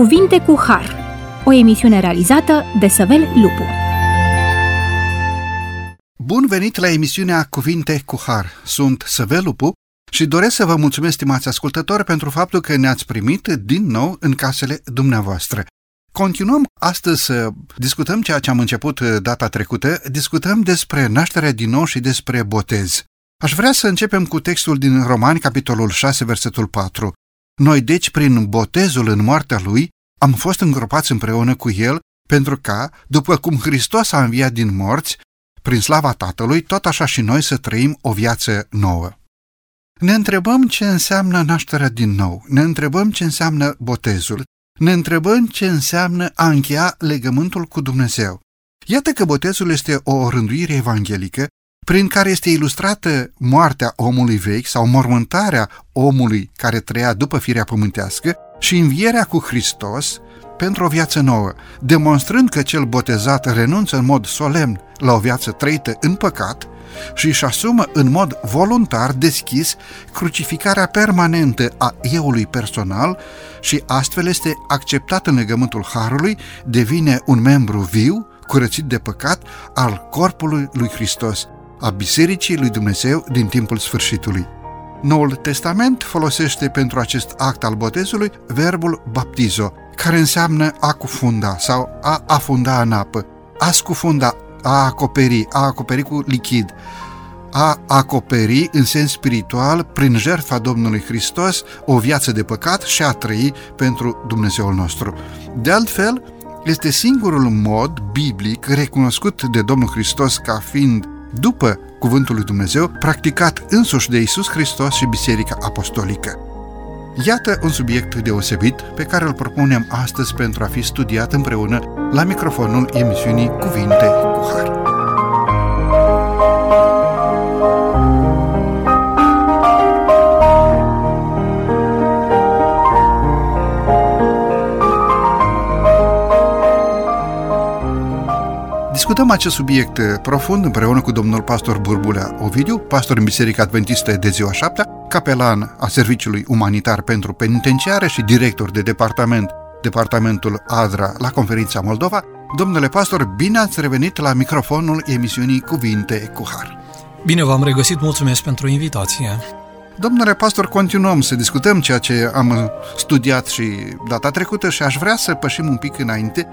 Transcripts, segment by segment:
Cuvinte cu Har, o emisiune realizată de Săvel Lupu. Bun venit la emisiunea Cuvinte cu Har. Sunt Săvel Lupu și doresc să vă mulțumesc, stimați ascultători, pentru faptul că ne-ați primit din nou în casele dumneavoastră. Continuăm astăzi să discutăm ceea ce am început data trecută, discutăm despre nașterea din nou și despre botez. Aș vrea să începem cu textul din Romani, capitolul 6, versetul 4. Noi, deci, prin botezul în moartea lui, am fost îngropați împreună cu el, pentru ca, după cum Hristos a înviat din morți, prin slava Tatălui, tot așa și noi să trăim o viață nouă. Ne întrebăm ce înseamnă nașterea din nou, ne întrebăm ce înseamnă botezul, ne întrebăm ce înseamnă a încheia legământul cu Dumnezeu. Iată că botezul este o rânduire evanghelică prin care este ilustrată moartea omului vechi sau mormântarea omului care trăia după firea pământească și învierea cu Hristos pentru o viață nouă, demonstrând că cel botezat renunță în mod solemn la o viață trăită în păcat și își asumă în mod voluntar deschis crucificarea permanentă a euului personal și astfel este acceptat în legământul Harului, devine un membru viu, curățit de păcat, al corpului lui Hristos, a Bisericii lui Dumnezeu din timpul sfârșitului. Noul Testament folosește pentru acest act al botezului verbul baptizo, care înseamnă a cufunda sau a afunda în apă, a scufunda, a acoperi, a acoperi cu lichid, a acoperi în sens spiritual prin jertfa Domnului Hristos o viață de păcat și a trăi pentru Dumnezeul nostru. De altfel, este singurul mod biblic recunoscut de Domnul Hristos ca fiind după cuvântul lui Dumnezeu, practicat însuși de Isus Hristos și Biserica Apostolică. Iată un subiect deosebit pe care îl propunem astăzi pentru a fi studiat împreună la microfonul emisiunii Cuvinte cu Har. Discutăm acest subiect profund împreună cu domnul pastor Burbulea Ovidiu, pastor în Biserica Adventistă de ziua 7, capelan a Serviciului Umanitar pentru Penitenciare și director de departament, Departamentul ADRA la Conferința Moldova. Domnule pastor, bine ați revenit la microfonul emisiunii Cuvinte cu Har. Bine v-am regăsit, mulțumesc pentru invitație. Domnule pastor, continuăm să discutăm ceea ce am studiat și data trecută și aș vrea să pășim un pic înainte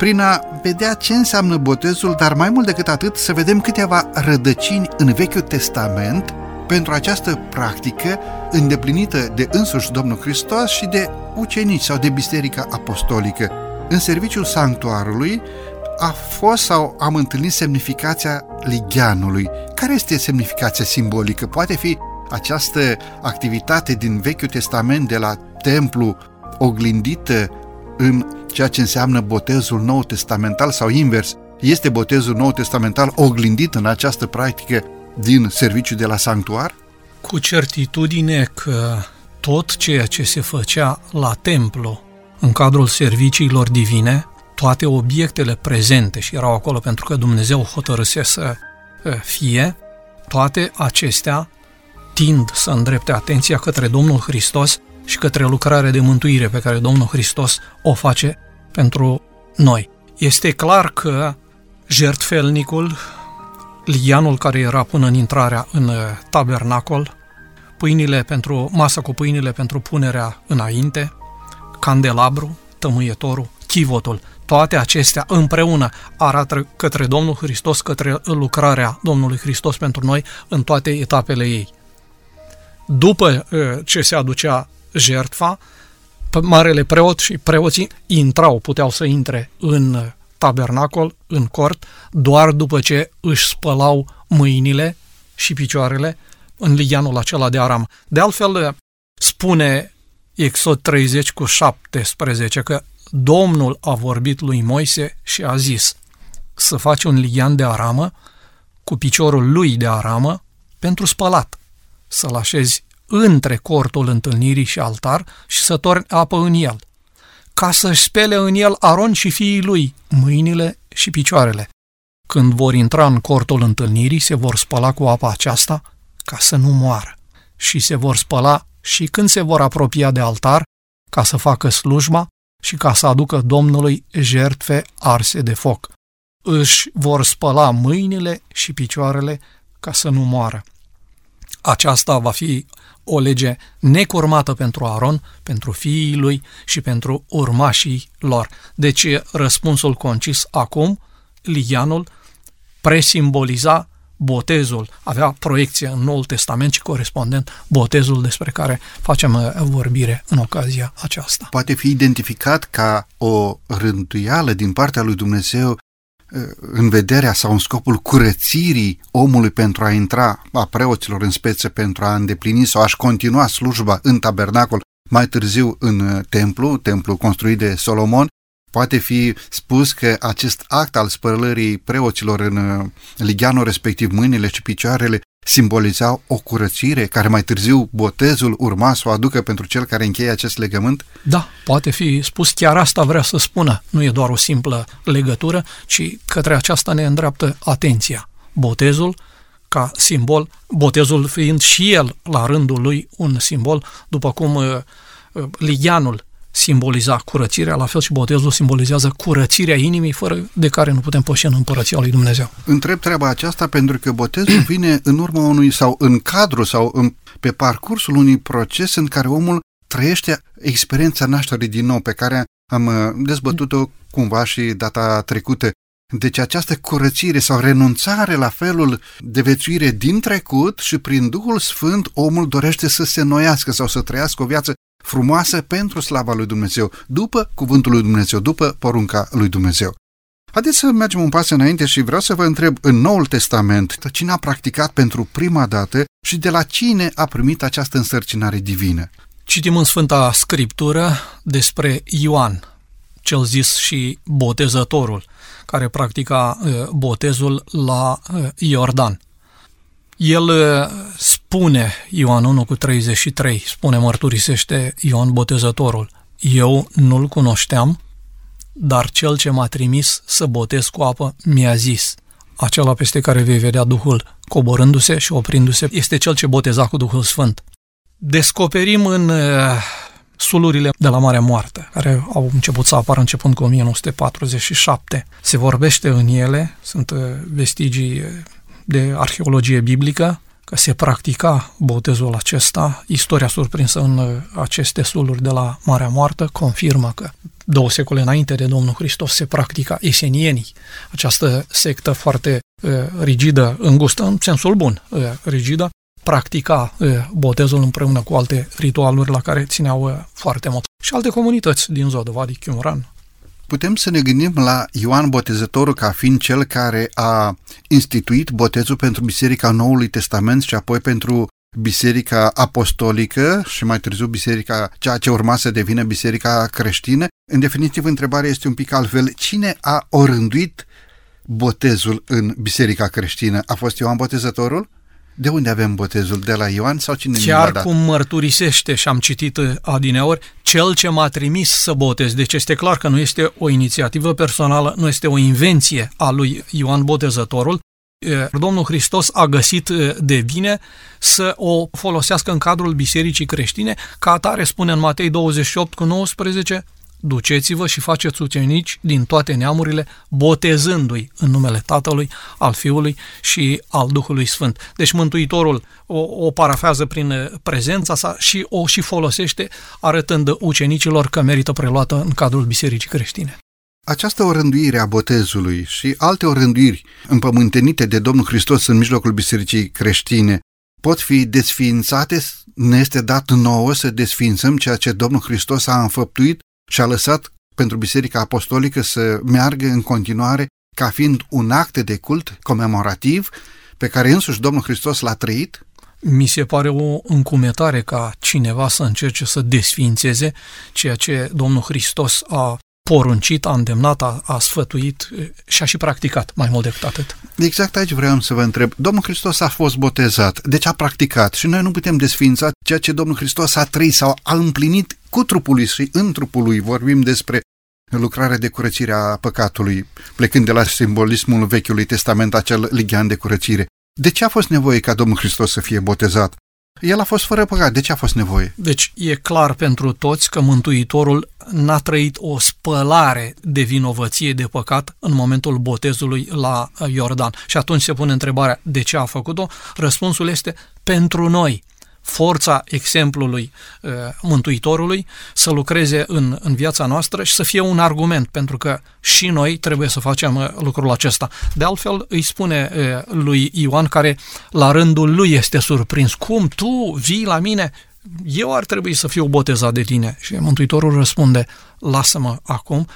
prin a vedea ce înseamnă botezul, dar mai mult decât atât să vedem câteva rădăcini în Vechiul Testament pentru această practică îndeplinită de însuși Domnul Hristos și de ucenici sau de Biserica Apostolică. În serviciul sanctuarului a fost sau am întâlnit semnificația ligheanului. Care este semnificația simbolică? Poate fi această activitate din Vechiul Testament de la templu oglindită în ceea ce înseamnă botezul nou testamental sau invers, este botezul nou testamental oglindit în această practică din serviciul de la sanctuar? Cu certitudine că tot ceea ce se făcea la templu în cadrul serviciilor divine, toate obiectele prezente și erau acolo pentru că Dumnezeu hotărâse să fie, toate acestea tind să îndrepte atenția către Domnul Hristos și către lucrarea de mântuire pe care Domnul Hristos o face pentru noi. Este clar că jertfelnicul, lianul care era până în intrarea în uh, tabernacol, pâinile pentru, masă cu pâinile pentru punerea înainte, candelabru, tămâietorul, chivotul, toate acestea împreună arată către Domnul Hristos, către lucrarea Domnului Hristos pentru noi în toate etapele ei. După uh, ce se aducea jertfa, marele preot și preoții intrau, puteau să intre în tabernacol, în cort, doar după ce își spălau mâinile și picioarele în ligianul acela de aram. De altfel, spune Exod 30 cu 17 că Domnul a vorbit lui Moise și a zis să faci un ligian de aramă cu piciorul lui de aramă pentru spălat, să-l așezi între cortul întâlnirii și altar și să torni apă în el, ca să-și spele în el Aron și fiii lui mâinile și picioarele. Când vor intra în cortul întâlnirii, se vor spăla cu apa aceasta ca să nu moară și se vor spăla și când se vor apropia de altar ca să facă slujba și ca să aducă Domnului jertfe arse de foc. Își vor spăla mâinile și picioarele ca să nu moară. Aceasta va fi o lege necurmată pentru Aron, pentru fiii lui și pentru urmașii lor. Deci răspunsul concis acum, Ligianul presimboliza botezul, avea proiecție în Noul Testament și corespondent botezul despre care facem uh, vorbire în ocazia aceasta. Poate fi identificat ca o rânduială din partea lui Dumnezeu uh, în vederea sau în scopul curățirii omului pentru a intra, a preoților în spețe pentru a îndeplini sau a-și continua slujba în tabernacol mai târziu în uh, templu, templu construit de Solomon, Poate fi spus că acest act al spălării preoților în uh, ligheanul respectiv mâinile și picioarele simbolizau o curățire care mai târziu botezul urma să o aducă pentru cel care încheie acest legământ? Da, poate fi spus chiar asta vrea să spună. Nu e doar o simplă legătură, ci către aceasta ne îndreaptă atenția. Botezul ca simbol, botezul fiind și el la rândul lui un simbol, după cum uh, uh ligianul simboliza curățirea, la fel și botezul simbolizează curățirea inimii, fără de care nu putem păși în împărăția lui Dumnezeu. Întreb treaba aceasta pentru că botezul vine în urma unui sau în cadrul sau în, pe parcursul unui proces în care omul trăiește experiența nașterii din nou, pe care am uh, dezbătut-o cumva și data trecută. Deci această curățire sau renunțare la felul de vețuire din trecut și prin Duhul Sfânt omul dorește să se noiască sau să trăiască o viață frumoasă pentru slava lui Dumnezeu, după cuvântul lui Dumnezeu, după porunca lui Dumnezeu. Haideți să mergem un pas înainte și vreau să vă întreb în Noul Testament cine a practicat pentru prima dată și de la cine a primit această însărcinare divină. Citim în Sfânta Scriptură despre Ioan, cel zis și botezătorul, care practica uh, botezul la uh, Iordan. El uh, spune, Ioan 1 cu 33, spune, mărturisește Ioan Botezătorul, eu nu-l cunoșteam, dar cel ce m-a trimis să botez cu apă mi-a zis, acela peste care vei vedea Duhul coborându-se și oprindu-se, este cel ce boteza cu Duhul Sfânt. Descoperim în uh, sulurile de la Marea Moartă, care au început să apară începând cu 1947. Se vorbește în ele, sunt uh, vestigii de arheologie biblică, că se practica botezul acesta. Istoria surprinsă în uh, aceste suluri de la Marea Moartă confirmă că două secole înainte de Domnul Hristos se practica esenienii, această sectă foarte uh, rigidă, îngustă, în sensul bun, uh, rigidă, practica uh, botezul împreună cu alte ritualuri la care țineau uh, foarte mult. Și alte comunități din Zodovadi, Chiumuran, putem să ne gândim la Ioan Botezătorul ca fiind cel care a instituit botezul pentru Biserica Noului Testament și apoi pentru Biserica Apostolică și mai târziu Biserica, ceea ce urma să devină Biserica creștină. În definitiv, întrebarea este un pic altfel. Cine a orânduit botezul în Biserica creștină? A fost Ioan Botezătorul? De unde avem botezul? De la Ioan sau cine Chiar cum mărturisește, și am citit uh, adineori, cel ce m-a trimis să botez. Deci este clar că nu este o inițiativă personală, nu este o invenție a lui Ioan Botezătorul. Domnul Hristos a găsit uh, de bine să o folosească în cadrul bisericii creștine, ca atare spune în Matei 28 cu 19, duceți-vă și faceți ucenici din toate neamurile, botezându-i în numele Tatălui, al Fiului și al Duhului Sfânt. Deci Mântuitorul o, o parafează prin uh, prezența sa și o și folosește arătând ucenicilor că merită preluată în cadrul bisericii creștine. Această orânduire a botezului și alte orânduiri împământenite de Domnul Hristos în mijlocul bisericii creștine pot fi desființate, ne este dat nouă să desființăm ceea ce Domnul Hristos a înfăptuit și a lăsat pentru Biserica Apostolică să meargă în continuare ca fiind un act de cult comemorativ pe care însuși Domnul Hristos l-a trăit? Mi se pare o încumetare ca cineva să încerce să desfințeze ceea ce Domnul Hristos a poruncit, a îndemnat, a, a sfătuit și a și practicat mai mult decât atât. Exact aici vreau să vă întreb. Domnul Hristos a fost botezat, deci a practicat și noi nu putem desfința ceea ce Domnul Hristos a trăit sau a împlinit cu trupul lui și în trupul lui. Vorbim despre lucrarea de curățire a păcatului, plecând de la simbolismul Vechiului Testament, acel ligian de curățire. De ce a fost nevoie ca Domnul Hristos să fie botezat? El a fost fără păcat. De ce a fost nevoie? Deci e clar pentru toți că Mântuitorul n-a trăit o spălare de vinovăție de păcat în momentul botezului la Iordan. Și atunci se pune întrebarea de ce a făcut-o? Răspunsul este pentru noi forța exemplului uh, Mântuitorului să lucreze în, în viața noastră și să fie un argument, pentru că și noi trebuie să facem uh, lucrul acesta. De altfel îi spune uh, lui Ioan, care la rândul lui este surprins, cum tu vii la mine? Eu ar trebui să fiu botezat de tine. Și Mântuitorul răspunde, lasă-mă acum,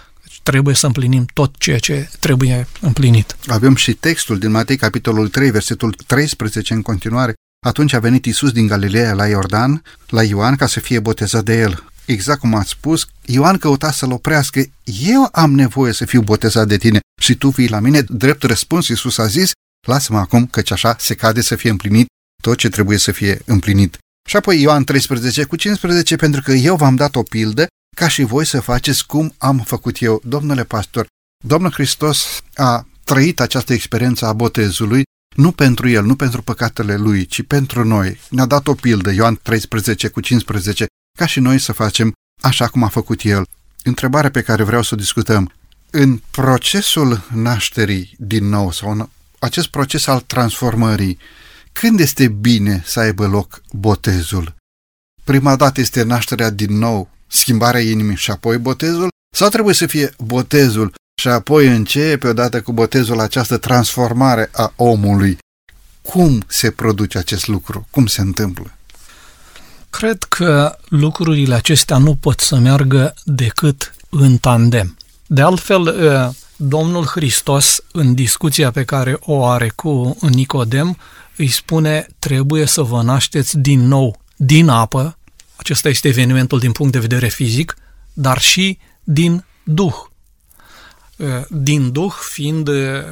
trebuie să împlinim tot ceea ce trebuie împlinit. Avem și textul din Matei, capitolul 3, versetul 13 în continuare. Atunci a venit Isus din Galileea la Iordan, la Ioan, ca să fie botezat de el. Exact cum ați spus, Ioan căuta să-l oprească. Eu am nevoie să fiu botezat de tine și tu vii la mine. Drept răspuns, Isus a zis, lasă-mă acum, căci așa se cade să fie împlinit tot ce trebuie să fie împlinit. Și apoi Ioan 13 cu 15, pentru că eu v-am dat o pildă ca și voi să faceți cum am făcut eu. Domnule pastor, Domnul Hristos a trăit această experiență a botezului nu pentru el, nu pentru păcatele lui, ci pentru noi. Ne-a dat o pildă, Ioan 13 cu 15, ca și noi să facem așa cum a făcut el. Întrebarea pe care vreau să o discutăm. În procesul nașterii din nou, sau în acest proces al transformării, când este bine să aibă loc botezul? Prima dată este nașterea din nou, schimbarea inimii și apoi botezul? Sau trebuie să fie botezul și apoi începe odată cu botezul această transformare a omului. Cum se produce acest lucru? Cum se întâmplă? Cred că lucrurile acestea nu pot să meargă decât în tandem. De altfel, Domnul Hristos, în discuția pe care o are cu Nicodem, îi spune, trebuie să vă nașteți din nou din apă, acesta este evenimentul din punct de vedere fizic, dar și din Duh. Eh, din Duh fiind eh,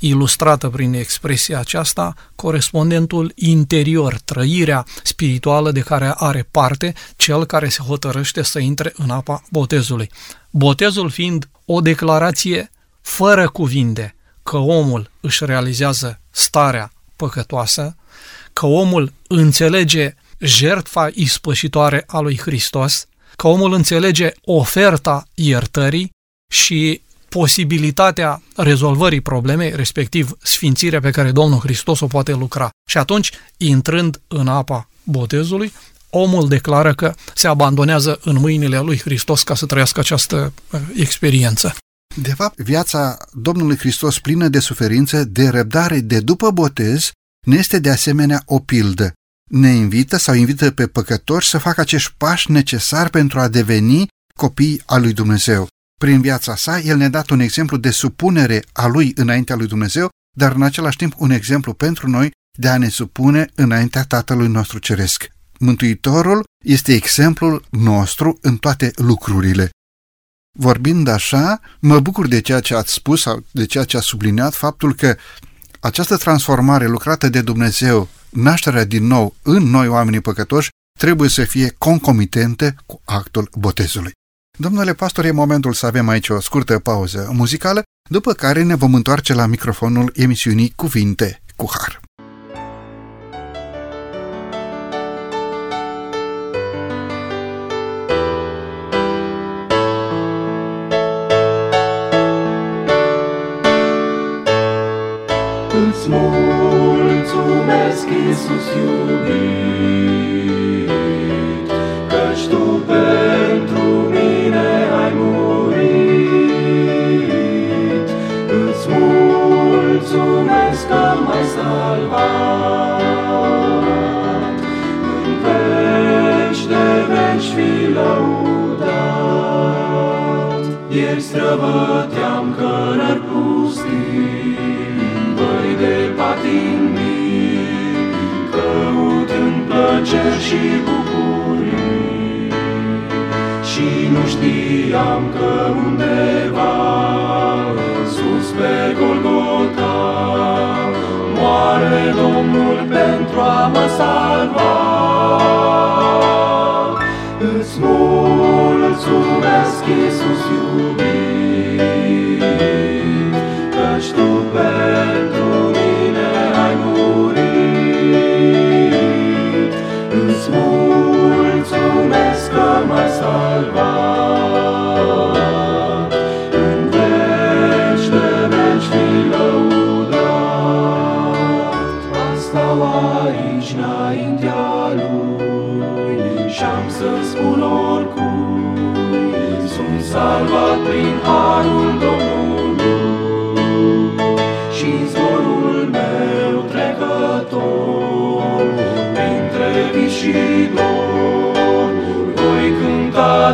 ilustrată prin expresia aceasta corespondentul interior, trăirea spirituală de care are parte cel care se hotărăște să intre în apa botezului. Botezul fiind o declarație fără cuvinte că omul își realizează starea păcătoasă, că omul înțelege jertfa ispășitoare a lui Hristos, că omul înțelege oferta iertării și posibilitatea rezolvării problemei, respectiv sfințirea pe care Domnul Hristos o poate lucra. Și atunci, intrând în apa botezului, omul declară că se abandonează în mâinile lui Hristos ca să trăiască această uh, experiență. De fapt, viața Domnului Hristos plină de suferință, de răbdare de după botez, ne este de asemenea o pildă. Ne invită sau invită pe păcători să facă acești pași necesari pentru a deveni copii al lui Dumnezeu. Prin viața sa, el ne-a dat un exemplu de supunere a lui înaintea lui Dumnezeu, dar în același timp un exemplu pentru noi de a ne supune înaintea Tatălui nostru Ceresc. Mântuitorul este exemplul nostru în toate lucrurile. Vorbind așa, mă bucur de ceea ce ați spus sau de ceea ce a subliniat faptul că această transformare lucrată de Dumnezeu, nașterea din nou în noi oamenii păcătoși, trebuie să fie concomitente cu actul botezului. Domnule pastor, e momentul să avem aici o scurtă pauză muzicală, după care ne vom întoarce la microfonul emisiunii Cuvinte cu Har. Îți mulțumesc, Iisus iubit, plăceri și bucurii. Și nu știam că undeva, sus pe Golgota, moare Domnul pentru a mă salva. Îți mulțumesc, Iisus iubit,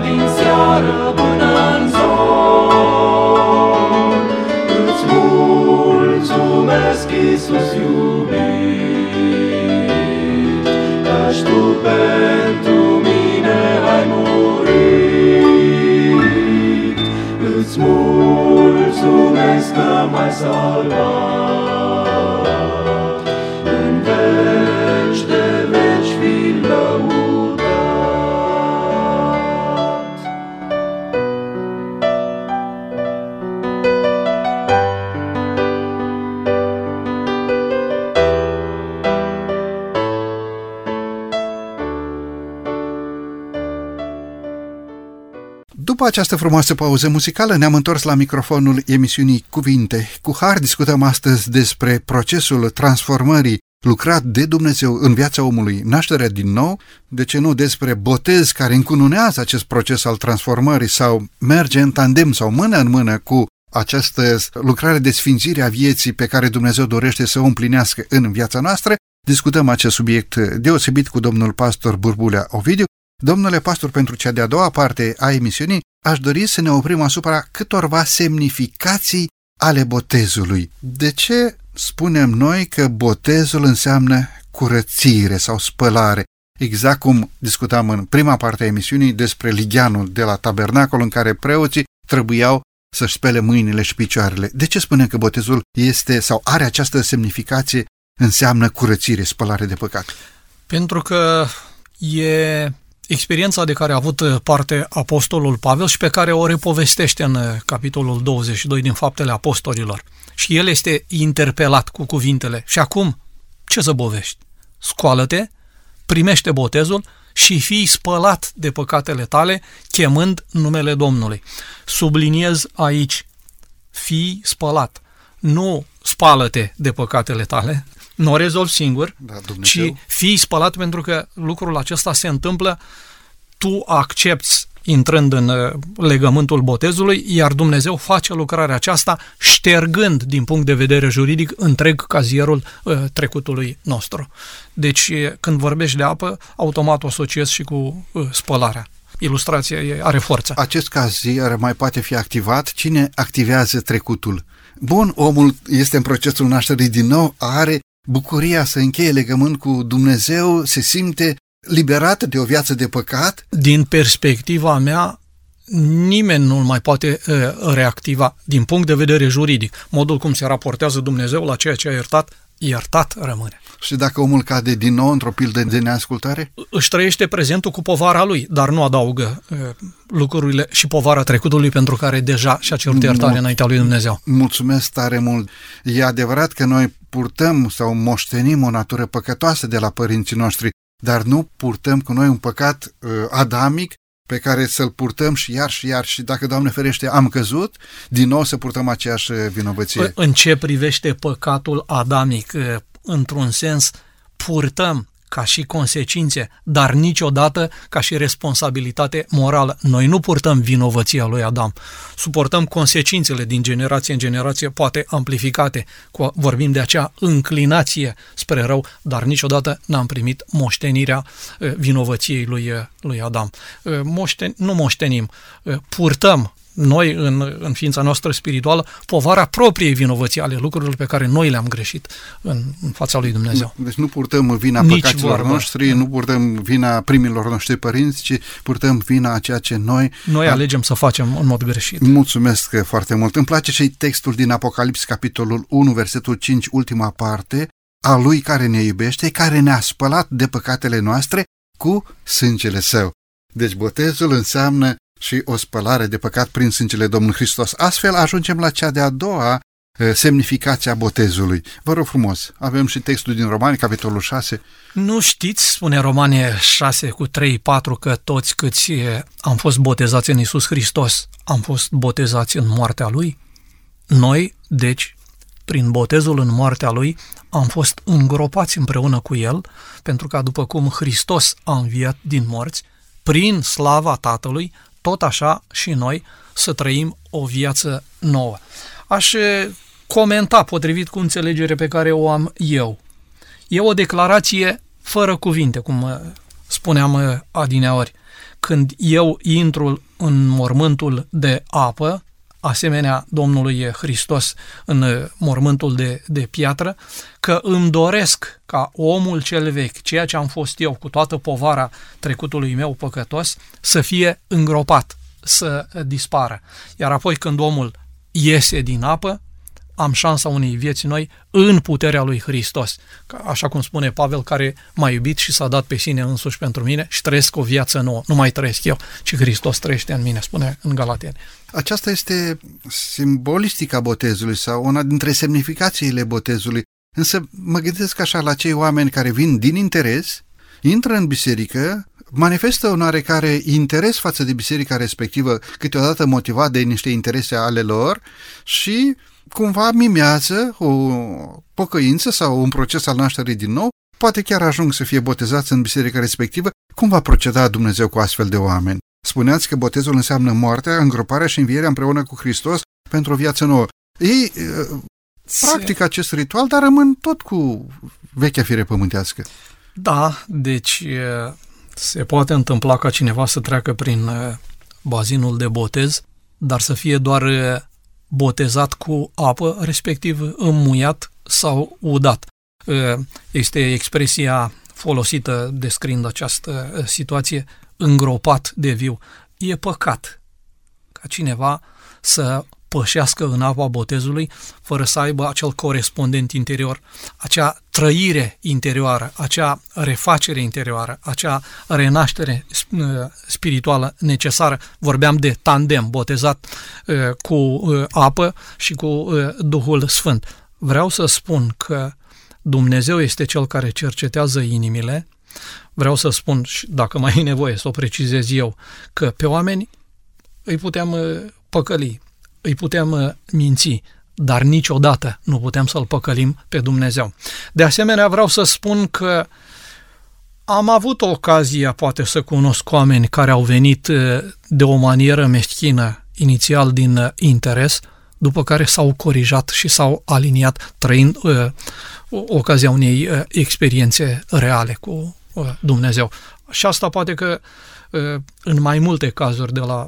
din seară până în zor Îți mulțumesc, Iisus iubit Căci Tu pentru mine ai murit. Îți mulțumesc că m-ai salvat această frumoasă pauză muzicală, ne-am întors la microfonul emisiunii Cuvinte. Cu Har discutăm astăzi despre procesul transformării lucrat de Dumnezeu în viața omului, nașterea din nou, de ce nu despre botez care încununează acest proces al transformării sau merge în tandem sau mână în mână cu această lucrare de sfințire a vieții pe care Dumnezeu dorește să o împlinească în viața noastră. Discutăm acest subiect deosebit cu domnul pastor Burbulea Ovidiu. Domnule pastor, pentru cea de-a doua parte a emisiunii, aș dori să ne oprim asupra câtorva semnificații ale botezului. De ce spunem noi că botezul înseamnă curățire sau spălare? Exact cum discutam în prima parte a emisiunii despre ligheanul de la tabernacol în care preoții trebuiau să-și spele mâinile și picioarele. De ce spunem că botezul este sau are această semnificație, înseamnă curățire, spălare de păcat? Pentru că e experiența de care a avut parte Apostolul Pavel și pe care o repovestește în capitolul 22 din Faptele Apostolilor. Și el este interpelat cu cuvintele. Și acum, ce să bovești? Scoală-te, primește botezul și fii spălat de păcatele tale, chemând numele Domnului. Subliniez aici, fii spălat. Nu spală-te de păcatele tale, nu o rezolvi singur, Da, ci Dumnezeu. fii spălat pentru că lucrul acesta se întâmplă, tu accepti intrând în uh, legământul botezului, iar Dumnezeu face lucrarea aceasta ștergând din punct de vedere juridic întreg cazierul uh, trecutului nostru. Deci e, când vorbești de apă, automat o asociezi și cu uh, spălarea. Ilustrația e, are forță. Acest cazier mai poate fi activat? Cine activează trecutul? Bun, omul este în procesul nașterii din nou, are bucuria să încheie legământ cu Dumnezeu, se simte liberat de o viață de păcat, Din perspectiva mea, nimeni nu mai poate uh, reactiva din punct de vedere juridic. Modul cum se raportează Dumnezeu la ceea ce a iertat, iertat rămâne. și dacă omul cade din nou într-o pildă de neascultare? Își trăiește prezentul cu povara lui, dar nu adaugă uh, lucrurile și povara trecutului pentru care deja și-a cerut iertare Nu. înaintea lui Dumnezeu. Mulțumesc tare mult! E adevărat că noi purtăm sau moștenim o natură păcătoasă de la părinții noștri, dar nu purtăm cu noi un păcat uh, adamic pe care să-l purtăm și iar și iar și dacă, Doamne ferește, am căzut, din nou să purtăm aceeași uh, vinovăție. În ce privește păcatul adamic, uh, într-un sens, purtăm ca și consecințe, dar niciodată ca și responsabilitate morală. Noi nu purtăm vinovăția lui Adam, suportăm consecințele din generație în generație, poate amplificate. Cu- Vorbim de acea înclinație spre rău, dar niciodată n-am primit moștenirea eh, vinovăției lui, eh, lui Adam. Eh, Moșten, nu moștenim, eh, purtăm noi, în, în ființa noastră spirituală, povara propriei vinovății ale lucrurilor pe care noi le-am greșit în, în fața lui Dumnezeu. Deci nu purtăm vina Nici păcaților vorbă. noștri, nu purtăm vina primilor noștri părinți, ci purtăm vina a ceea ce noi Noi alegem să facem în mod greșit. Mulțumesc foarte mult. Îmi place și textul din Apocalips, capitolul 1, versetul 5, ultima parte, a lui care ne iubește, care ne-a spălat de păcatele noastre cu sângele său. Deci botezul înseamnă și o spălare de păcat prin sângele Domnului Hristos. Astfel ajungem la cea de-a doua eh, semnificație a botezului. Vă rog frumos, avem și textul din Romani, capitolul 6. Nu știți, spune Romanie 6 cu 3, 4, că toți câți e, am fost botezați în Isus Hristos, am fost botezați în moartea Lui? Noi, deci, prin botezul în moartea lui, am fost îngropați împreună cu el, pentru ca după cum Hristos a înviat din morți, prin slava Tatălui, tot așa și noi să trăim o viață nouă. Aș comenta potrivit cu înțelegere pe care o am eu. E o declarație fără cuvinte, cum spuneam adineori. Când eu intru în mormântul de apă, asemenea Domnului Hristos în mormântul de, de piatră, că îmi doresc ca omul cel vechi, ceea ce am fost eu cu toată povara trecutului meu păcătos, să fie îngropat, să dispară. Iar apoi când omul iese din apă, am șansa unei vieți noi în puterea lui Hristos. Așa cum spune Pavel, care m-a iubit și s-a dat pe sine însuși pentru mine și trăiesc o viață nouă. Nu mai trăiesc eu, ci Hristos trăiește în mine, spune în Galateni. Aceasta este simbolistica botezului sau una dintre semnificațiile botezului. Însă mă gândesc așa la cei oameni care vin din interes, intră în biserică, manifestă un oarecare interes față de biserica respectivă, câteodată motivat de niște interese ale lor și cumva mimează o pocăință sau un proces al nașterii din nou, poate chiar ajung să fie botezați în biserica respectivă, cum va proceda Dumnezeu cu astfel de oameni? Spuneați că botezul înseamnă moartea, îngroparea și învierea împreună cu Hristos pentru o viață nouă. Ei uh, practică acest ritual, dar rămân tot cu vechea fire pământească. Da, deci uh, se poate întâmpla ca cineva să treacă prin uh, bazinul de botez, dar să fie doar botezat cu apă, respectiv înmuiat sau udat. Este expresia folosită descriind această situație, îngropat de viu. E păcat ca cineva să pășească în apa botezului fără să aibă acel corespondent interior, acea trăire interioară, acea refacere interioară, acea renaștere spirituală necesară. Vorbeam de tandem, botezat cu apă și cu Duhul Sfânt. Vreau să spun că Dumnezeu este Cel care cercetează inimile, vreau să spun, și dacă mai e nevoie să o precizez eu, că pe oameni îi putem păcăli, îi putem uh, minți, dar niciodată nu putem să-L păcălim pe Dumnezeu. De asemenea, vreau să spun că am avut ocazia poate să cunosc oameni care au venit uh, de o manieră meschină, inițial din uh, interes, după care s-au corijat și s-au aliniat trăind uh, ocazia unei uh, experiențe reale cu uh, Dumnezeu. Și asta poate că uh, în mai multe cazuri de la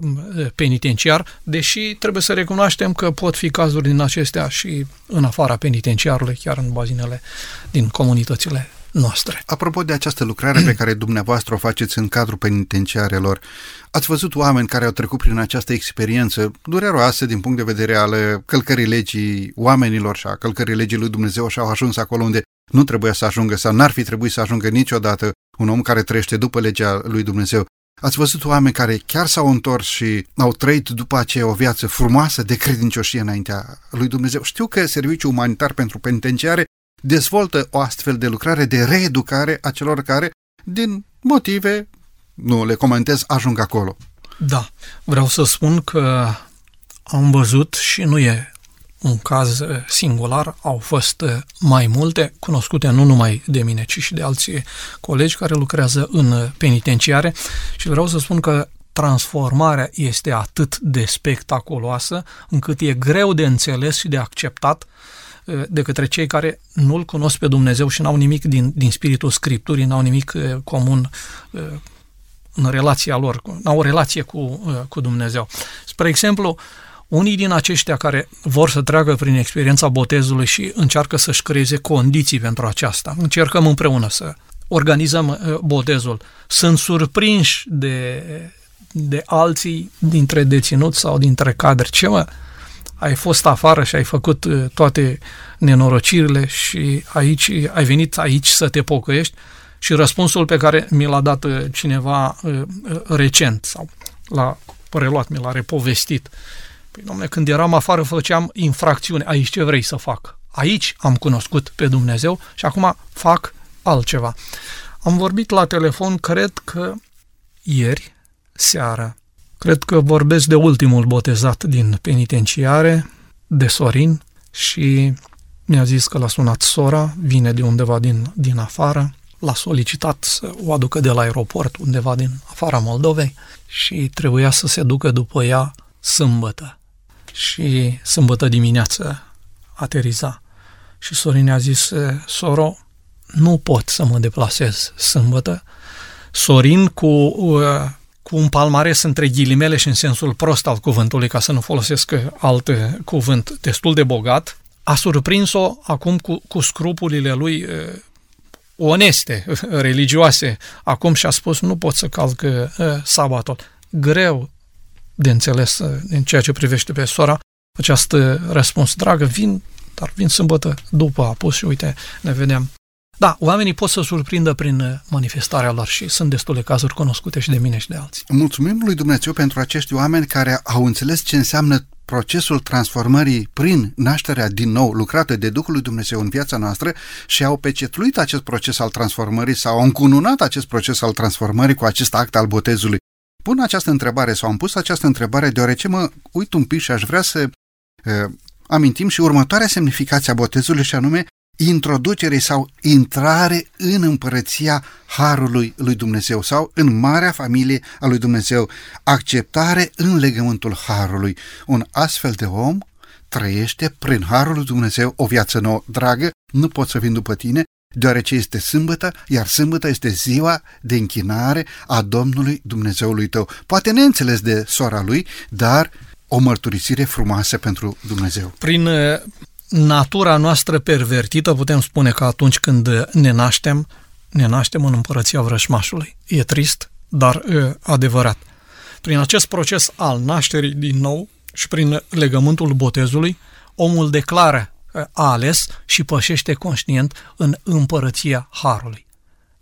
penitenciar, deși trebuie să recunoaștem că pot fi cazuri din acestea și în afara penitenciarului, chiar în bazinele din comunitățile noastre. Apropo de această lucrare pe care dumneavoastră o faceți în cadrul penitenciarelor, ați văzut oameni care au trecut prin această experiență dureroasă din punct de vedere al călcării legii oamenilor și a călcării legii lui Dumnezeu și au ajuns acolo unde nu trebuia să ajungă sau n-ar fi trebuit să ajungă niciodată un om care trăiește după legea lui Dumnezeu. Ați văzut oameni care chiar s-au întors și au trăit după aceea o viață frumoasă de credincioșie înaintea lui Dumnezeu. Știu că Serviciul Umanitar pentru Penitenciare dezvoltă o astfel de lucrare de reeducare a celor care, din motive, nu le comentez, ajung acolo. Da, vreau să spun că am văzut și nu e un caz uh, singular, au fost uh, mai multe, cunoscute nu numai de mine, ci și de alții colegi care lucrează în uh, penitenciare și vreau să spun că transformarea este atât de spectaculoasă încât e greu de înțeles și de acceptat de către cei care nu-L cunosc pe Dumnezeu și n-au nimic din, din spiritul Scripturii, n-au nimic comun în relația lor, n-au o relație cu, cu Dumnezeu. Spre exemplu, unii din aceștia care vor să treacă prin experiența botezului și încearcă să-și creeze condiții pentru aceasta, încercăm împreună să organizăm uh, botezul, sunt surprinși de, de alții dintre deținuți sau dintre cadre. Ce mă, ai fost afară și ai făcut uh, toate nenorocirile și aici ai venit aici să te pocăiești? Și răspunsul pe care mi l-a dat uh, cineva recent sau l-a preluat, mi l-a repovestit, Păi, domnule, când eram afară făceam infracțiune. Aici ce vrei să fac? Aici am cunoscut pe Dumnezeu și acum fac altceva. Am vorbit la telefon, cred că ieri, seara, cred că vorbesc de ultimul botezat din penitenciare, de Sorin, și mi-a zis că l-a sunat sora, vine de undeva din, din afară, l-a solicitat să o aducă de la aeroport undeva din afara Moldovei și trebuia să se ducă după ea sâmbătă. Și sâmbătă dimineață ateriza. Și Sorin a zis, soro, nu pot să mă deplasez sâmbătă. Sorin cu, uh, cu un palmares între ghilimele și în sensul prost al cuvântului, ca să nu folosesc alt cuvânt, destul de bogat, a surprins-o acum cu, cu scrupulile lui uh, oneste, religioase. Acum și-a spus, nu pot să calc uh, sabatul. Greu de înțeles uh, în ceea ce privește pe sora această răspuns. Dragă, vin, dar vin sâmbătă după apus și uite, ne vedem. Da, oamenii pot să surprindă prin uh, manifestarea lor și sunt destule cazuri cunoscute și de mine și de alții. Mulțumim lui Dumnezeu pentru acești oameni care au înțeles ce înseamnă procesul transformării prin nașterea din nou lucrată de Duhul lui Dumnezeu în viața noastră și au pecetluit acest proces al transformării sau au încununat acest proces al transformării cu acest act al botezului. Pun această întrebare sau am pus această întrebare deoarece mă uit un pic și aș vrea să uh, amintim și următoarea semnificație a botezului și anume introducere sau intrare în împărăția Harului lui Dumnezeu sau în marea familie a lui Dumnezeu, acceptare în legământul Harului. Un astfel de om trăiește prin Harul lui Dumnezeu o viață nouă. Dragă, nu pot să vin după tine, deoarece este sâmbătă, iar sâmbătă este ziua de închinare a Domnului Dumnezeului tău. Poate neînțeles de sora lui, dar o mărturisire frumoasă pentru Dumnezeu. Prin natura noastră pervertită, putem spune că atunci când ne naștem, ne naștem în împărăția vrășmașului. E trist, dar e adevărat. Prin acest proces al nașterii din nou și prin legământul botezului, omul declară a ales și pășește conștient în împărăția Harului.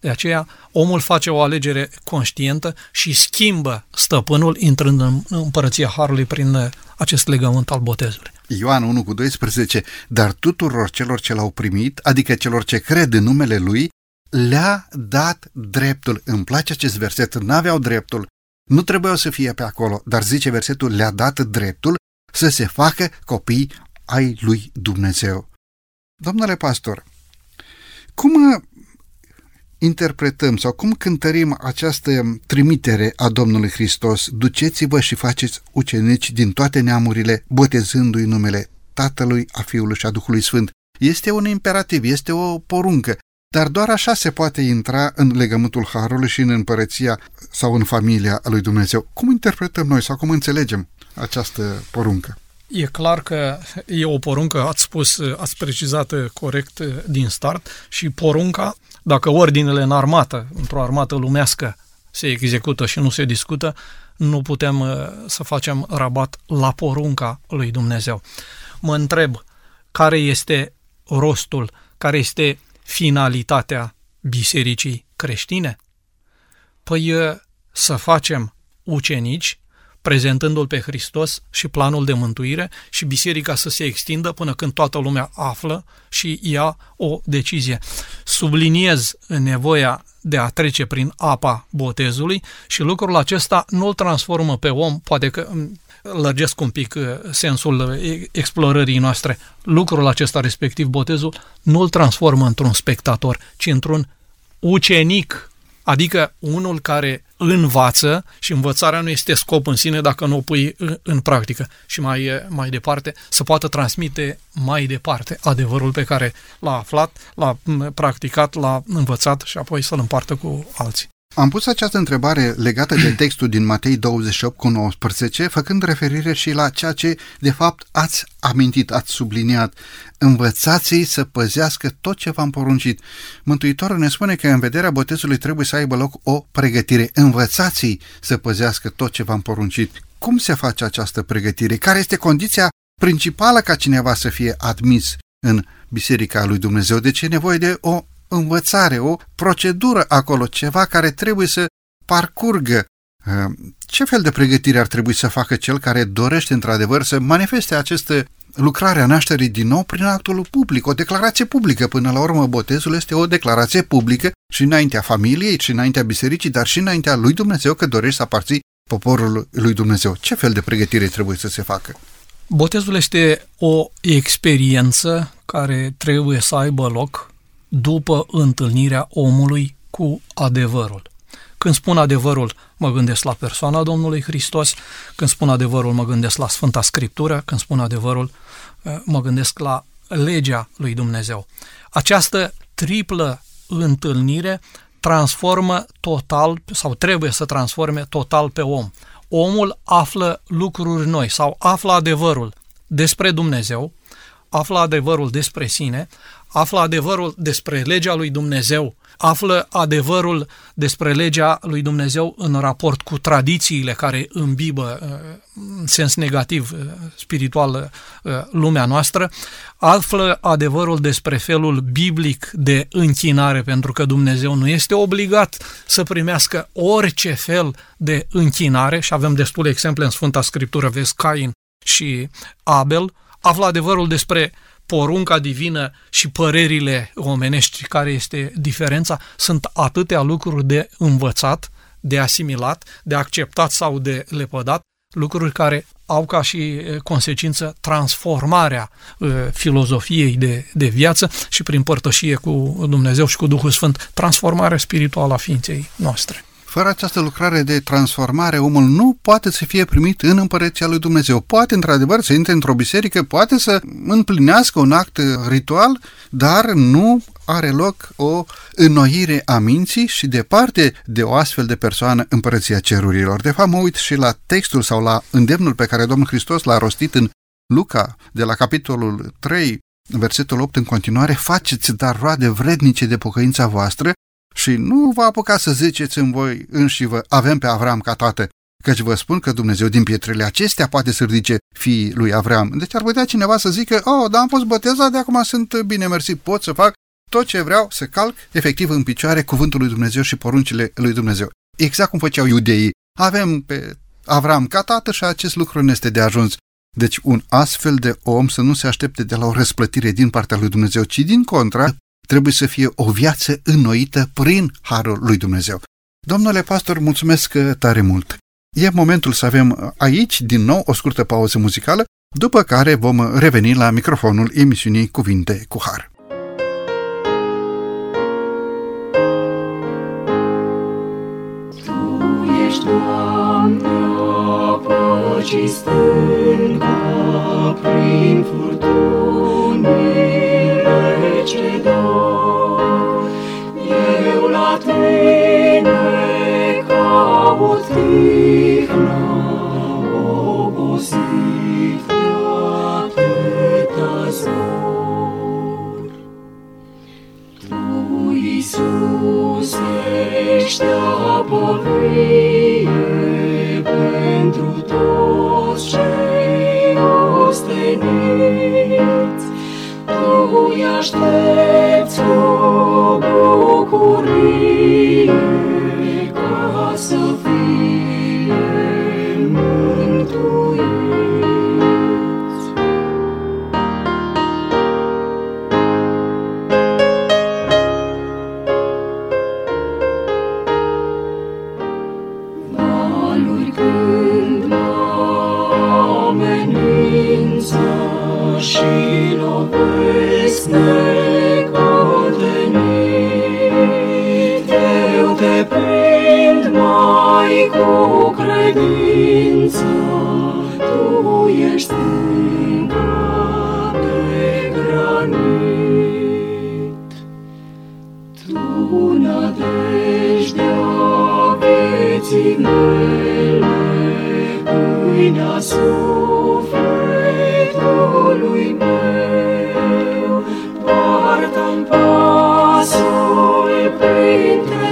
De aceea, omul face o alegere conștientă și schimbă stăpânul intrând în împărăția Harului prin acest legământ al botezului. Ioan 1 cu 12, dar tuturor celor ce l-au primit, adică celor ce cred în numele lui, le-a dat dreptul. Îmi place acest verset, n-aveau dreptul, nu trebuiau să fie pe acolo, dar zice versetul, le-a dat dreptul să se facă copii ai lui Dumnezeu. Domnule pastor, cum interpretăm sau cum cântărim această trimitere a Domnului Hristos, duceți-vă și faceți ucenici din toate neamurile, botezându-i numele Tatălui, a Fiului și a Duhului Sfânt. Este un imperativ, este o poruncă, dar doar așa se poate intra în legământul Harului și în împărăția sau în familia lui Dumnezeu. Cum interpretăm noi sau cum înțelegem această poruncă? E clar că e o poruncă, ați spus, ați precizat corect din start și porunca dacă ordinele în armată, într-o armată lumească, se execută și nu se discută, nu putem uh, să facem rabat la porunca lui Dumnezeu. Mă întreb care este rostul, care este finalitatea bisericii creștine? Păi uh, să facem ucenici prezentându-L pe Hristos și planul de mântuire și biserica să se extindă până când toată lumea află și ia o decizie. Subliniez nevoia de a trece prin apa botezului și lucrul acesta nu îl transformă pe om, poate că mm, lărgesc un pic uh, sensul uh, explorării noastre, lucrul acesta, respectiv botezul, nu îl transformă într-un spectator, ci într-un ucenic Adică unul care învață și învățarea nu este scop în sine dacă nu o pui în, în practică și mai, mai departe să poată transmite mai departe adevărul pe care l-a aflat, l-a practicat, l-a învățat și apoi să-l împartă cu alții. Am pus această întrebare legată de textul din Matei 28 cu 19, făcând referire și la ceea ce, de fapt, ați amintit, ați subliniat. Învățați-i să păzească tot ce v-am poruncit. Mântuitorul ne spune că în vederea botezului trebuie să aibă loc o pregătire. Învățați-i să păzească tot ce v-am poruncit. Cum se face această pregătire? Care este condiția principală ca cineva să fie admis în Biserica lui Dumnezeu? Deci e nevoie de o învățare, o procedură acolo, ceva care trebuie să parcurgă. Uh, ce fel de pregătire ar trebui să facă cel care dorește într-adevăr să manifeste această lucrare a nașterii din nou prin actul public, o declarație publică. Până la urmă, botezul este o declarație publică și înaintea familiei, și înaintea bisericii, dar și înaintea lui Dumnezeu că dorești să aparții poporul lui Dumnezeu. Ce fel de pregătire trebuie să se facă? Botezul este o experiență care trebuie să aibă loc după întâlnirea omului cu adevărul. Când spun adevărul, mă gândesc la persoana Domnului Hristos, când spun adevărul, mă gândesc la Sfânta Scriptură, când spun adevărul, eh, mă gândesc la legea lui Dumnezeu. Această triplă întâlnire transformă total sau trebuie să transforme total pe om. Omul află lucruri noi sau află adevărul despre Dumnezeu, află adevărul despre sine, află adevărul despre legea lui Dumnezeu află adevărul despre legea lui Dumnezeu în raport cu tradițiile care îmbibă uh, în sens negativ uh, spiritual uh, lumea noastră, află adevărul despre felul biblic de închinare, pentru că Dumnezeu nu este obligat să primească orice fel de închinare. Și avem destule exemple în Sfânta Scriptură, vezi Cain și Abel, află adevărul despre porunca divină și părerile omenești, care este diferența, sunt atâtea lucruri de învățat, de asimilat, de acceptat sau de lepădat, lucruri care au ca și consecință transformarea uh, filozofiei de, de viață și prin părtășie cu Dumnezeu și cu Duhul Sfânt, transformarea spirituală a ființei noastre. Fără această lucrare de transformare, omul nu poate să fie primit în împărăția lui Dumnezeu. Poate, într-adevăr, să intre într-o biserică, poate să împlinească un act ritual, dar nu are loc o înnoire a minții și departe de o astfel de persoană împărăția cerurilor. De fapt, mă uit și la textul sau la îndemnul pe care Domnul Hristos l-a rostit în Luca, de la capitolul 3, versetul 8 în continuare, faceți dar roade vrednice de pocăința voastră și nu vă apuca să ziceți în voi înși vă, avem pe Avram ca tată, căci vă spun că Dumnezeu din pietrele acestea poate să ridice fiii lui Avram. Deci ar putea cineva să zică, oh, dar am fost botezat, de acum sunt bine mersi, pot să fac tot ce vreau, să calc efectiv în picioare cuvântul lui Dumnezeu și poruncile lui Dumnezeu. Exact cum făceau iudeii. Avem pe Avram ca tată și acest lucru nu este de ajuns. Deci un astfel de om să nu se aștepte de la o răsplătire din partea lui Dumnezeu, ci din contra trebuie să fie o viață înnoită prin harul lui Dumnezeu. Domnule pastor, mulțumesc tare mult! E momentul să avem aici din nou o scurtă pauză muzicală, după care vom reveni la microfonul emisiunii Cuvinte cu Har. Tu ești, Doamne, păcii stânga prin furtuni ce dor. Eu la tine caut tihna, obosit de atâta zor. Tu, Iisus, ești apă vie pentru toți cei aștept o bucurie.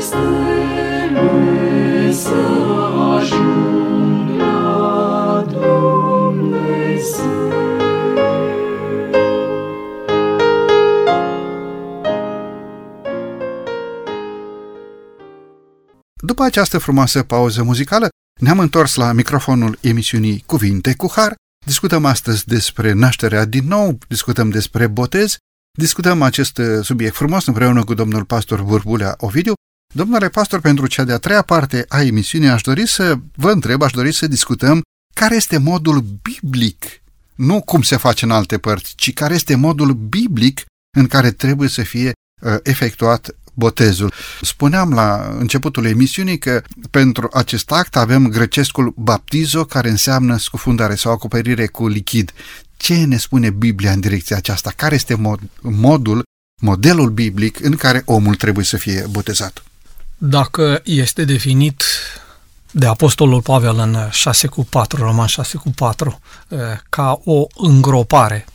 Stele să ajung la Dumnezeu. După această frumoasă pauză muzicală, ne-am întors la microfonul emisiunii Cuvinte cu Har. Discutăm astăzi despre nașterea din nou, discutăm despre botez, discutăm acest uh, subiect frumos împreună cu domnul pastor Burbulea Ovidiu. Domnule pastor, pentru cea de-a treia parte a emisiunii aș dori să vă întreb, aș dori să discutăm care este modul biblic nu cum se face în alte părți, ci care este modul biblic în care trebuie să fie uh, efectuat botezul. Spuneam la începutul emisiunii că pentru acest act avem grecescul baptizo, care înseamnă scufundare sau acoperire cu lichid. Ce ne spune Biblia în direcția aceasta? Care este mod, modul, modelul biblic în care omul trebuie să fie botezat? Dacă este definit de Apostolul Pavel în 6 cu 4, Roman 6 cu 4, eh, ca o îngropare,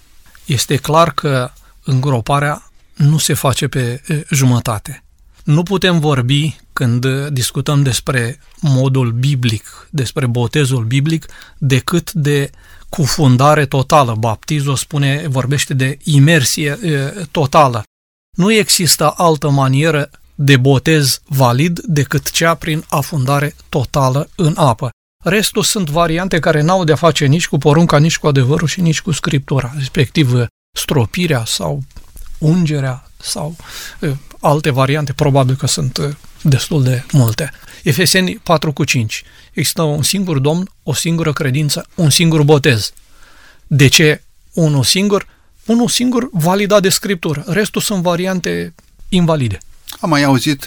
este clar că îngroparea nu se face pe jumătate. Nu putem vorbi când discutăm despre modul biblic, despre botezul biblic, decât de cufundare totală. Baptizul spune, vorbește de imersie totală. Nu există altă manieră de botez valid decât cea prin afundare totală în apă. Restul sunt variante care n-au de-a face nici cu porunca, nici cu adevărul și nici cu scriptura, respectiv stropirea sau ungerea sau uh, alte variante, probabil că sunt uh, destul de multe. Efeseni 4 cu 5. Există un singur Domn, o singură credință, un singur botez. De ce unul singur? Unul singur validat de Scriptură. Restul sunt variante invalide. Am mai auzit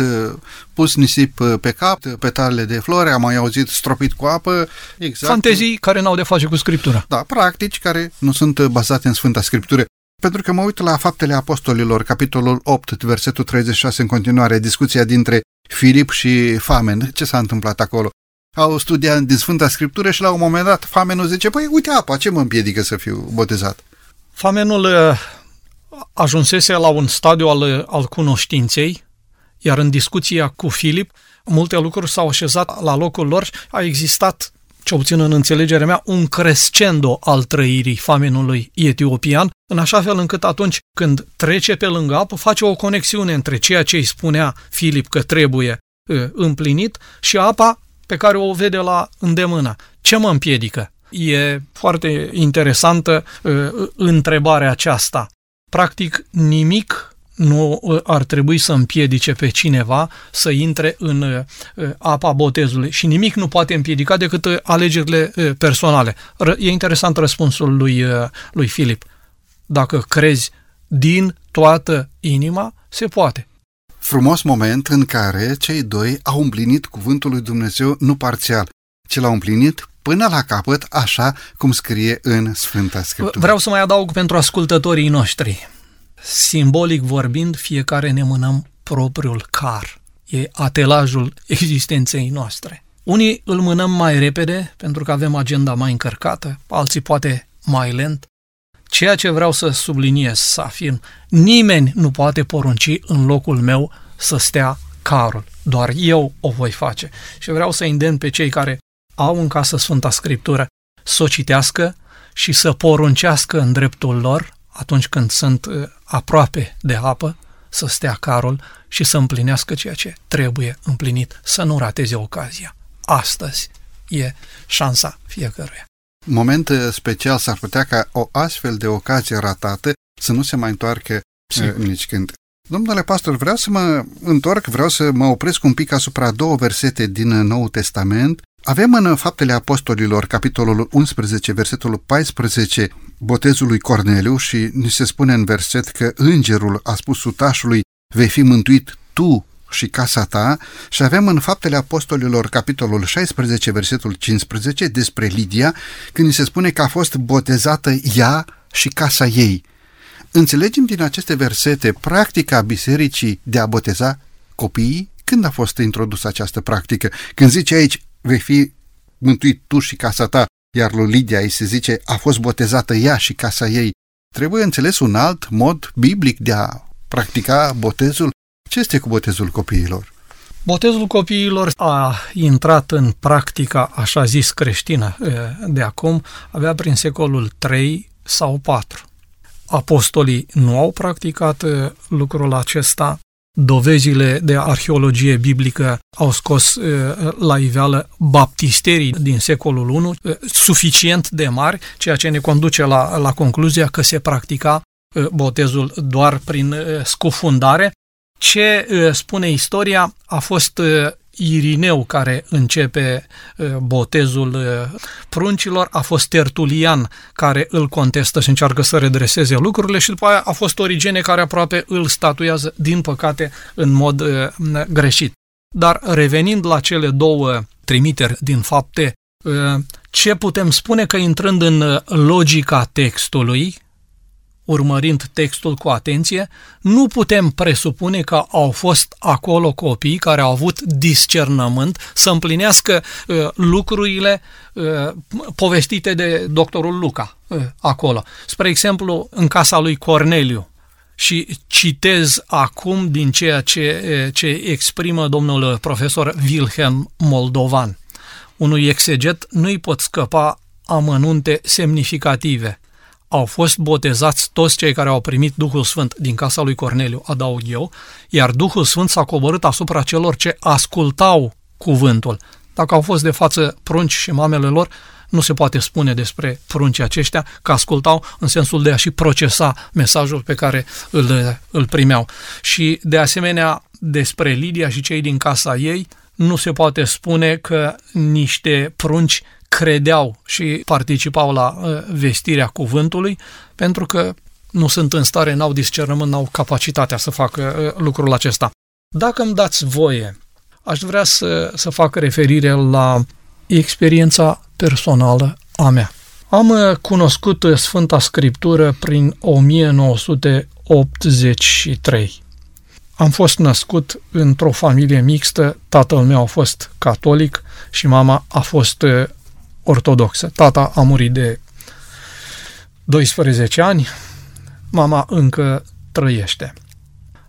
pus nisip pe cap, petalele de flori, am mai auzit stropit cu apă. Exact. Fantezii care n-au de face cu Scriptura. Da, practici care nu sunt bazate în Sfânta Scriptură. Pentru că mă uit la Faptele Apostolilor, capitolul 8, versetul 36 în continuare, discuția dintre Filip și Famen. Ce s-a întâmplat acolo? Au studiat din Sfânta Scriptură și la un moment dat Famenul zice, păi uite apa, ce mă împiedică să fiu botezat? Famenul uh, ajunsese la un stadiu al, uh, al cunoștinței, iar în discuția cu Filip, multe lucruri s-au așezat la locul lor, a existat ce obțin în înțelegerea mea, un crescendo al trăirii famenului etiopian, în așa fel încât atunci când trece pe lângă apă, face o conexiune între ceea ce îi spunea Filip că trebuie uh, împlinit și apa pe care o vede la îndemână. Ce mă împiedică? E foarte interesantă uh, întrebarea aceasta. Practic, nimic nu uh, ar trebui să împiedice pe cineva să intre în uh, apa botezului și nimic nu poate împiedica decât uh, alegerile personale. E interesant răspunsul lui, lui Filip. Dacă crezi din toată inima, se poate. Frumos moment în care cei doi au împlinit cuvântul lui Dumnezeu nu parțial, ci l-au împlinit până la capăt, așa cum scrie în Sfânta Scriptură. Vreau să mai adaug pentru ascultătorii noștri simbolic vorbind, fiecare ne mânăm propriul car. E atelajul existenței noastre. Unii îl mânăm mai repede pentru că avem agenda mai încărcată, alții poate mai lent. Ceea ce vreau să subliniez, să afirm, nimeni nu poate porunci în locul meu să stea carul. Doar eu o voi face. Și vreau să îndemn pe cei care au în casă Sfânta Scriptură să o citească și să poruncească în dreptul lor atunci când sunt uh, aproape de apă, să stea carul și să împlinească ceea ce trebuie împlinit, să nu rateze ocazia. Astăzi e șansa fiecăruia. Moment uh, special s-ar putea ca o astfel de ocazie ratată să nu se mai întoarcă uh, Sigur. nici când. Domnule pastor, vreau să mă întorc, vreau să mă opresc un pic asupra două versete din Noul Testament. Avem în Faptele Apostolilor, capitolul 11, versetul 14, botezul lui Corneliu și ni se spune în verset că îngerul a spus sutașului, vei fi mântuit tu și casa ta și avem în Faptele Apostolilor capitolul 16, versetul 15 despre Lidia, când ni se spune că a fost botezată ea și casa ei. Înțelegem din aceste versete practica bisericii de a boteza copiii? Când a fost introdusă această practică? Când zice aici, vei fi mântuit tu și casa ta, iar lui Lidia îi se zice, a fost botezată ea și casa ei. Trebuie înțeles un alt mod biblic de a practica botezul. Ce este cu botezul copiilor? Botezul copiilor a intrat în practica, așa zis, creștină de acum, avea prin secolul 3 sau 4. Apostolii nu au practicat lucrul acesta, dovezile de arheologie biblică au scos uh, la iveală baptisterii din secolul I, uh, suficient de mari, ceea ce ne conduce la, la concluzia că se practica uh, botezul doar prin scufundare. Ce spune istoria a fost Irineu care începe uh, botezul uh, pruncilor, a fost Tertulian care îl contestă și încearcă să redreseze lucrurile și după aia a fost Origene care aproape îl statuiază, din păcate, în mod uh, greșit. Dar revenind la cele două trimiteri din fapte, ce putem spune că intrând în logica textului, urmărind textul cu atenție, nu putem presupune că au fost acolo copii care au avut discernământ să împlinească uh, lucrurile uh, povestite de doctorul Luca uh, acolo. Spre exemplu, în casa lui Corneliu, și citez acum din ceea ce, uh, ce exprimă domnul profesor Wilhelm Moldovan. Unui exeget nu-i pot scăpa amănunte semnificative – au fost botezați toți cei care au primit Duhul Sfânt din casa lui Corneliu, adaug eu, iar Duhul Sfânt s-a coborât asupra celor ce ascultau cuvântul. Dacă au fost de față prunci și mamele lor, nu se poate spune despre pruncii aceștia că ascultau în sensul de a și procesa mesajul pe care îl, îl primeau. Și de asemenea despre Lidia și cei din casa ei, nu se poate spune că niște prunci credeau și participau la uh, vestirea cuvântului, pentru că nu sunt în stare, n-au discernământ, n-au capacitatea să facă uh, lucrul acesta. Dacă îmi dați voie, aș vrea să, să fac referire la experiența personală a mea. Am uh, cunoscut Sfânta Scriptură prin 1983. Am fost născut într-o familie mixtă, tatăl meu a fost catolic și mama a fost ortodoxă. Tata a murit de 12 ani, mama încă trăiește.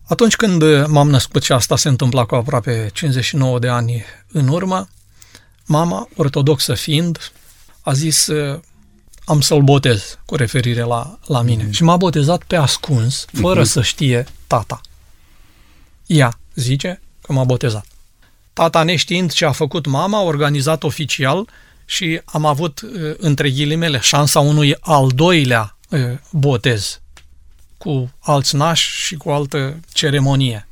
Atunci când m-am născut și asta se întâmpla cu aproape 59 de ani în urmă, mama, ortodoxă fiind, a zis am să-l botez cu referire la, la mine. Mm-hmm. Și m-a botezat pe ascuns, fără mm-hmm. să știe tata. Ea zice că m-a botezat. Tata neștiind ce a făcut mama, a organizat oficial și am avut, uh, între ghilimele, șansa unui al doilea uh, botez cu alți nași și cu altă ceremonie.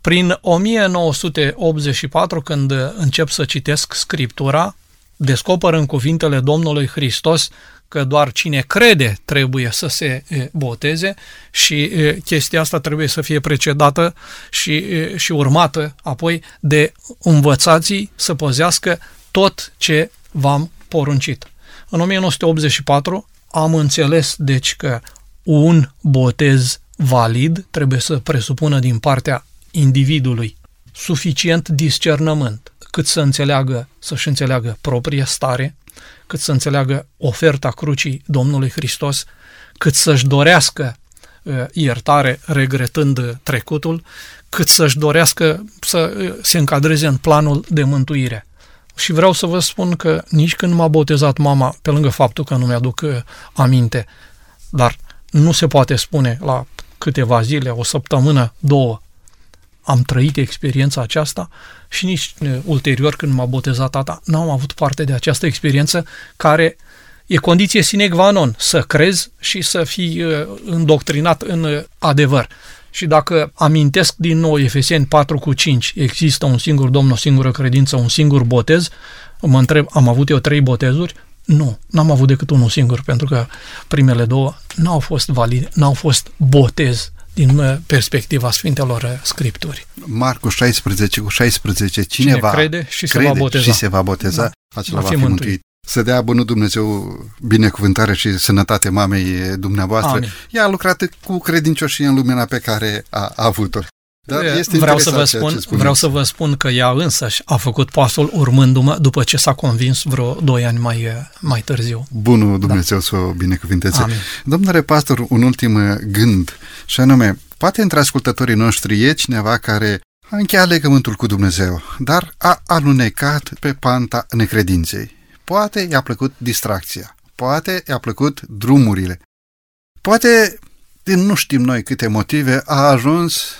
Prin 1984, când încep să citesc Scriptura, descoper în cuvintele Domnului Hristos că doar cine crede trebuie să se uh, boteze și chestia asta trebuie să fie precedată și, și urmată apoi de învățații să păzească tot ce v-am poruncit. În 1984 am înțeles, deci, că un botez valid trebuie să presupună din partea individului suficient discernământ cât să înțeleagă, să-și înțeleagă propria stare, cât să înțeleagă oferta crucii Domnului Hristos, cât să-și dorească uh, iertare regretând trecutul, cât să-și dorească să uh, se încadreze în planul de mântuire. Și vreau să vă spun că nici când m-a botezat mama, pe lângă faptul că nu mi-aduc uh, aminte, dar nu se poate spune la câteva zile, o săptămână, două, am trăit experiența aceasta și nici uh, ulterior când m-a botezat tata, n-am avut parte de această experiență care e condiție sine qua non, să crezi și să fii uh, îndoctrinat în adevăr. Și dacă amintesc din nou Efeseni 4 cu 5, există un singur Domn, o singură credință, un singur botez, mă întreb, am avut eu trei botezuri? Nu, n-am avut decât unul singur, pentru că primele două n-au fost valide, n-au fost botez din uh, perspectiva Sfintelor uh, Scripturi. Marcu 16 cu 16, cine, cine va crede și crede se va boteza, și se va, boteza da. acela va fi, va fi mântuit. Să dea bunul Dumnezeu binecuvântare și sănătate mamei dumneavoastră. Amin. Ea a lucrat cu credincioșii în lumina pe care a, a avut-o. Dar este vreau să vă spun, vreau să vă spun că ea însăși a făcut pasul urmându-mă după ce s-a convins vreo doi ani mai, mai târziu. Bunul da. Dumnezeu da. să o binecuvinteze. Amin. Domnule pastor, un ultim gând, și anume, poate între ascultătorii noștri e cineva care a încheiat legământul cu Dumnezeu, dar a alunecat pe panta necredinței. Poate i-a plăcut distracția, poate i-a plăcut drumurile, poate, din nu știm noi câte motive, a ajuns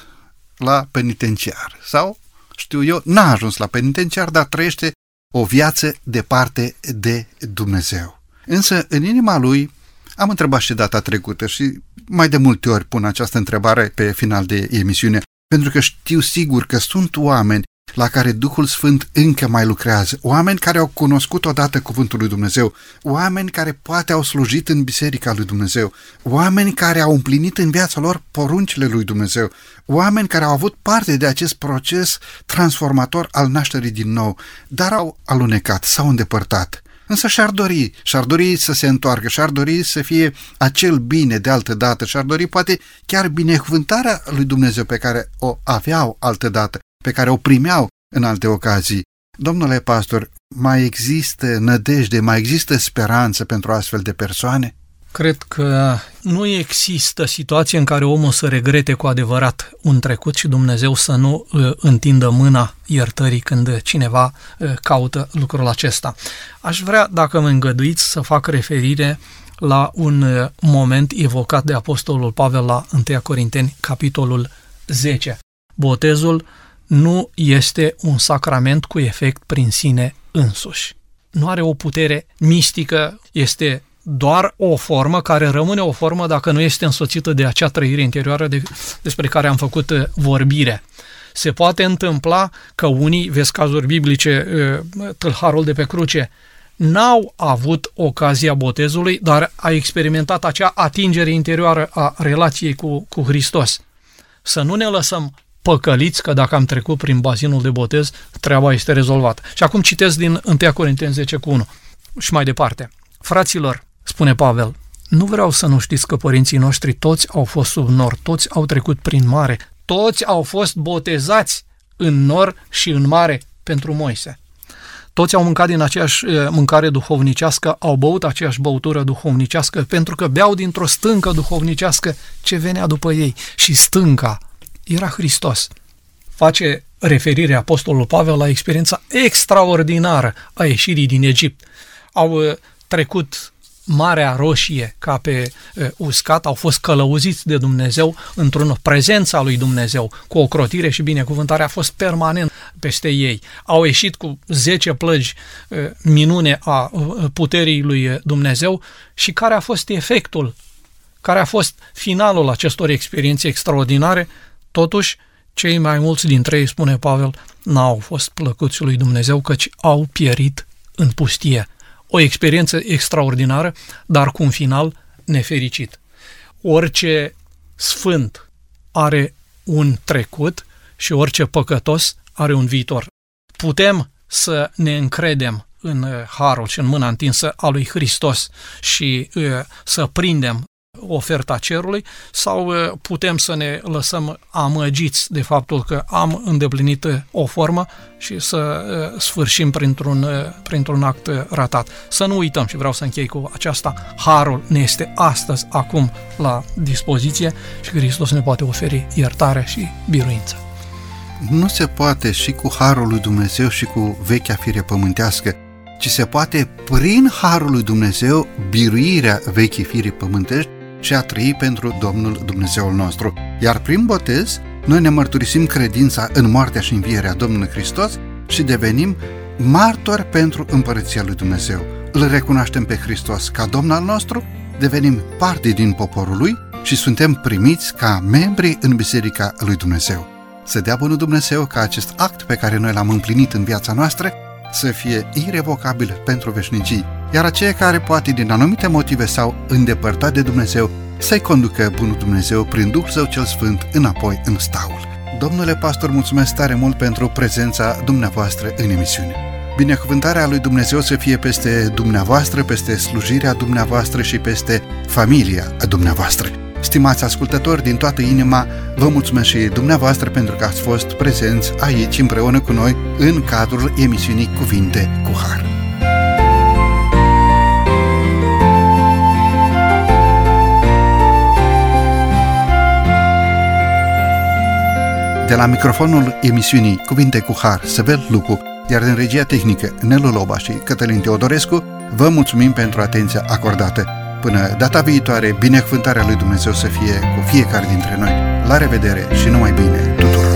la penitenciar. Sau, știu eu, n-a ajuns la penitenciar, dar trăiește o viață departe de Dumnezeu. Însă, în inima lui, am întrebat și data trecută și mai de multe ori pun această întrebare pe final de emisiune, pentru că știu sigur că sunt oameni la care Duhul Sfânt încă mai lucrează, oameni care au cunoscut odată cuvântul lui Dumnezeu, oameni care poate au slujit în biserica lui Dumnezeu, oameni care au împlinit în viața lor poruncile lui Dumnezeu, oameni care au avut parte de acest proces transformator al nașterii din nou, dar au alunecat, s-au îndepărtat. Însă și-ar dori, și-ar dori să se întoarcă, și-ar dori să fie acel bine de altă dată, și-ar dori poate chiar binecuvântarea lui Dumnezeu pe care o aveau altă dată, pe care o primeau în alte ocazii. Domnule pastor, mai există nădejde, mai există speranță pentru astfel de persoane? Cred că nu există situație în care omul să regrete cu adevărat un trecut și Dumnezeu să nu uh, întindă mâna iertării când cineva uh, caută lucrul acesta. Aș vrea, dacă mă îngăduiți, să fac referire la un uh, moment evocat de Apostolul Pavel la 1 Corinteni, capitolul 10. Botezul nu este un sacrament cu efect prin sine însuși. Nu are o putere mistică, este doar o formă care rămâne o formă dacă nu este însoțită de acea trăire interioară de, despre care am făcut uh, vorbire. Se poate întâmpla că unii, vezi cazuri biblice, uh, tâlharul de pe cruce, n-au avut ocazia botezului, dar a experimentat acea atingere interioară a relației cu, cu Hristos. Să nu ne lăsăm păcăliți că dacă am trecut prin bazinul de botez, treaba este rezolvată. Și acum citesc din 1 Corinteni 10 cu 1 și mai departe. Fraților, spune Pavel, nu vreau să nu știți că părinții noștri toți au fost sub nor, toți au trecut prin mare, toți au fost botezați în nor și în mare pentru Moise. Toți au mâncat din aceeași eh, mâncare duhovnicească, au băut aceeași băutură duhovnicească, pentru că beau dintr-o stâncă duhovnicească ce venea după ei. Și stânca era Hristos. Face referire Apostolul Pavel la experiența extraordinară a ieșirii din Egipt. Au eh, trecut Marea Roșie ca pe uh, uscat, au fost călăuziți de Dumnezeu într-o prezența lui Dumnezeu, cu o crotire și binecuvântare a fost permanent peste ei. Au ieșit cu 10 plăgi uh, minune a uh, puterii lui Dumnezeu și care a fost efectul, care a fost finalul acestor experiențe extraordinare, totuși cei mai mulți dintre ei, spune Pavel, n-au fost plăcuți lui Dumnezeu, căci au pierit în pustie o experiență extraordinară, dar cu un final nefericit. Orice sfânt are un trecut și orice păcătos are un viitor. Putem să ne încredem în harul și în mâna întinsă a lui Hristos și uh, să prindem oferta cerului sau uh, putem să ne lăsăm amăgiți de faptul că am îndeplinit uh, o formă și să uh, sfârșim printr-un, printr-un act ratat. Să nu uităm și vreau să închei cu aceasta, harul ne este astăzi, acum, la dispoziție și Hristos ne poate oferi iertare și biruință. Nu se poate și cu harul lui Dumnezeu și cu vechea fire pământească, ci se poate prin harul lui Dumnezeu biruirea vechii fire pământești și a trăi pentru Domnul Dumnezeul nostru. Iar prin botez, noi ne mărturisim credința în moartea și învierea Domnului Hristos și devenim martori pentru împărăția lui Dumnezeu. Îl recunoaștem pe Hristos ca Domn al nostru, devenim parte din poporul lui și suntem primiți ca membri în Biserica lui Dumnezeu. Să dea bunul Dumnezeu ca acest act pe care noi l-am împlinit în viața noastră să fie irevocabil pentru veșnicii iar aceia care poate din anumite motive s-au îndepărtat de Dumnezeu să-i conducă Bunul Dumnezeu prin Duhul Său cel Sfânt înapoi în staul. Domnule pastor, mulțumesc tare mult pentru prezența dumneavoastră în emisiune. Binecuvântarea lui Dumnezeu să fie peste dumneavoastră, peste slujirea dumneavoastră și peste familia dumneavoastră. Stimați ascultători, din toată inima, vă mulțumesc și dumneavoastră pentru că ați fost prezenți aici împreună cu noi în cadrul emisiunii Cuvinte cu Har. De la microfonul emisiunii Cuvinte cu Har, Săvel Lupu, iar din regia tehnică Nelu Loba și Cătălin Teodorescu, vă mulțumim pentru atenția acordată. Până data viitoare, binecuvântarea lui Dumnezeu să fie cu fiecare dintre noi. La revedere și numai bine tuturor!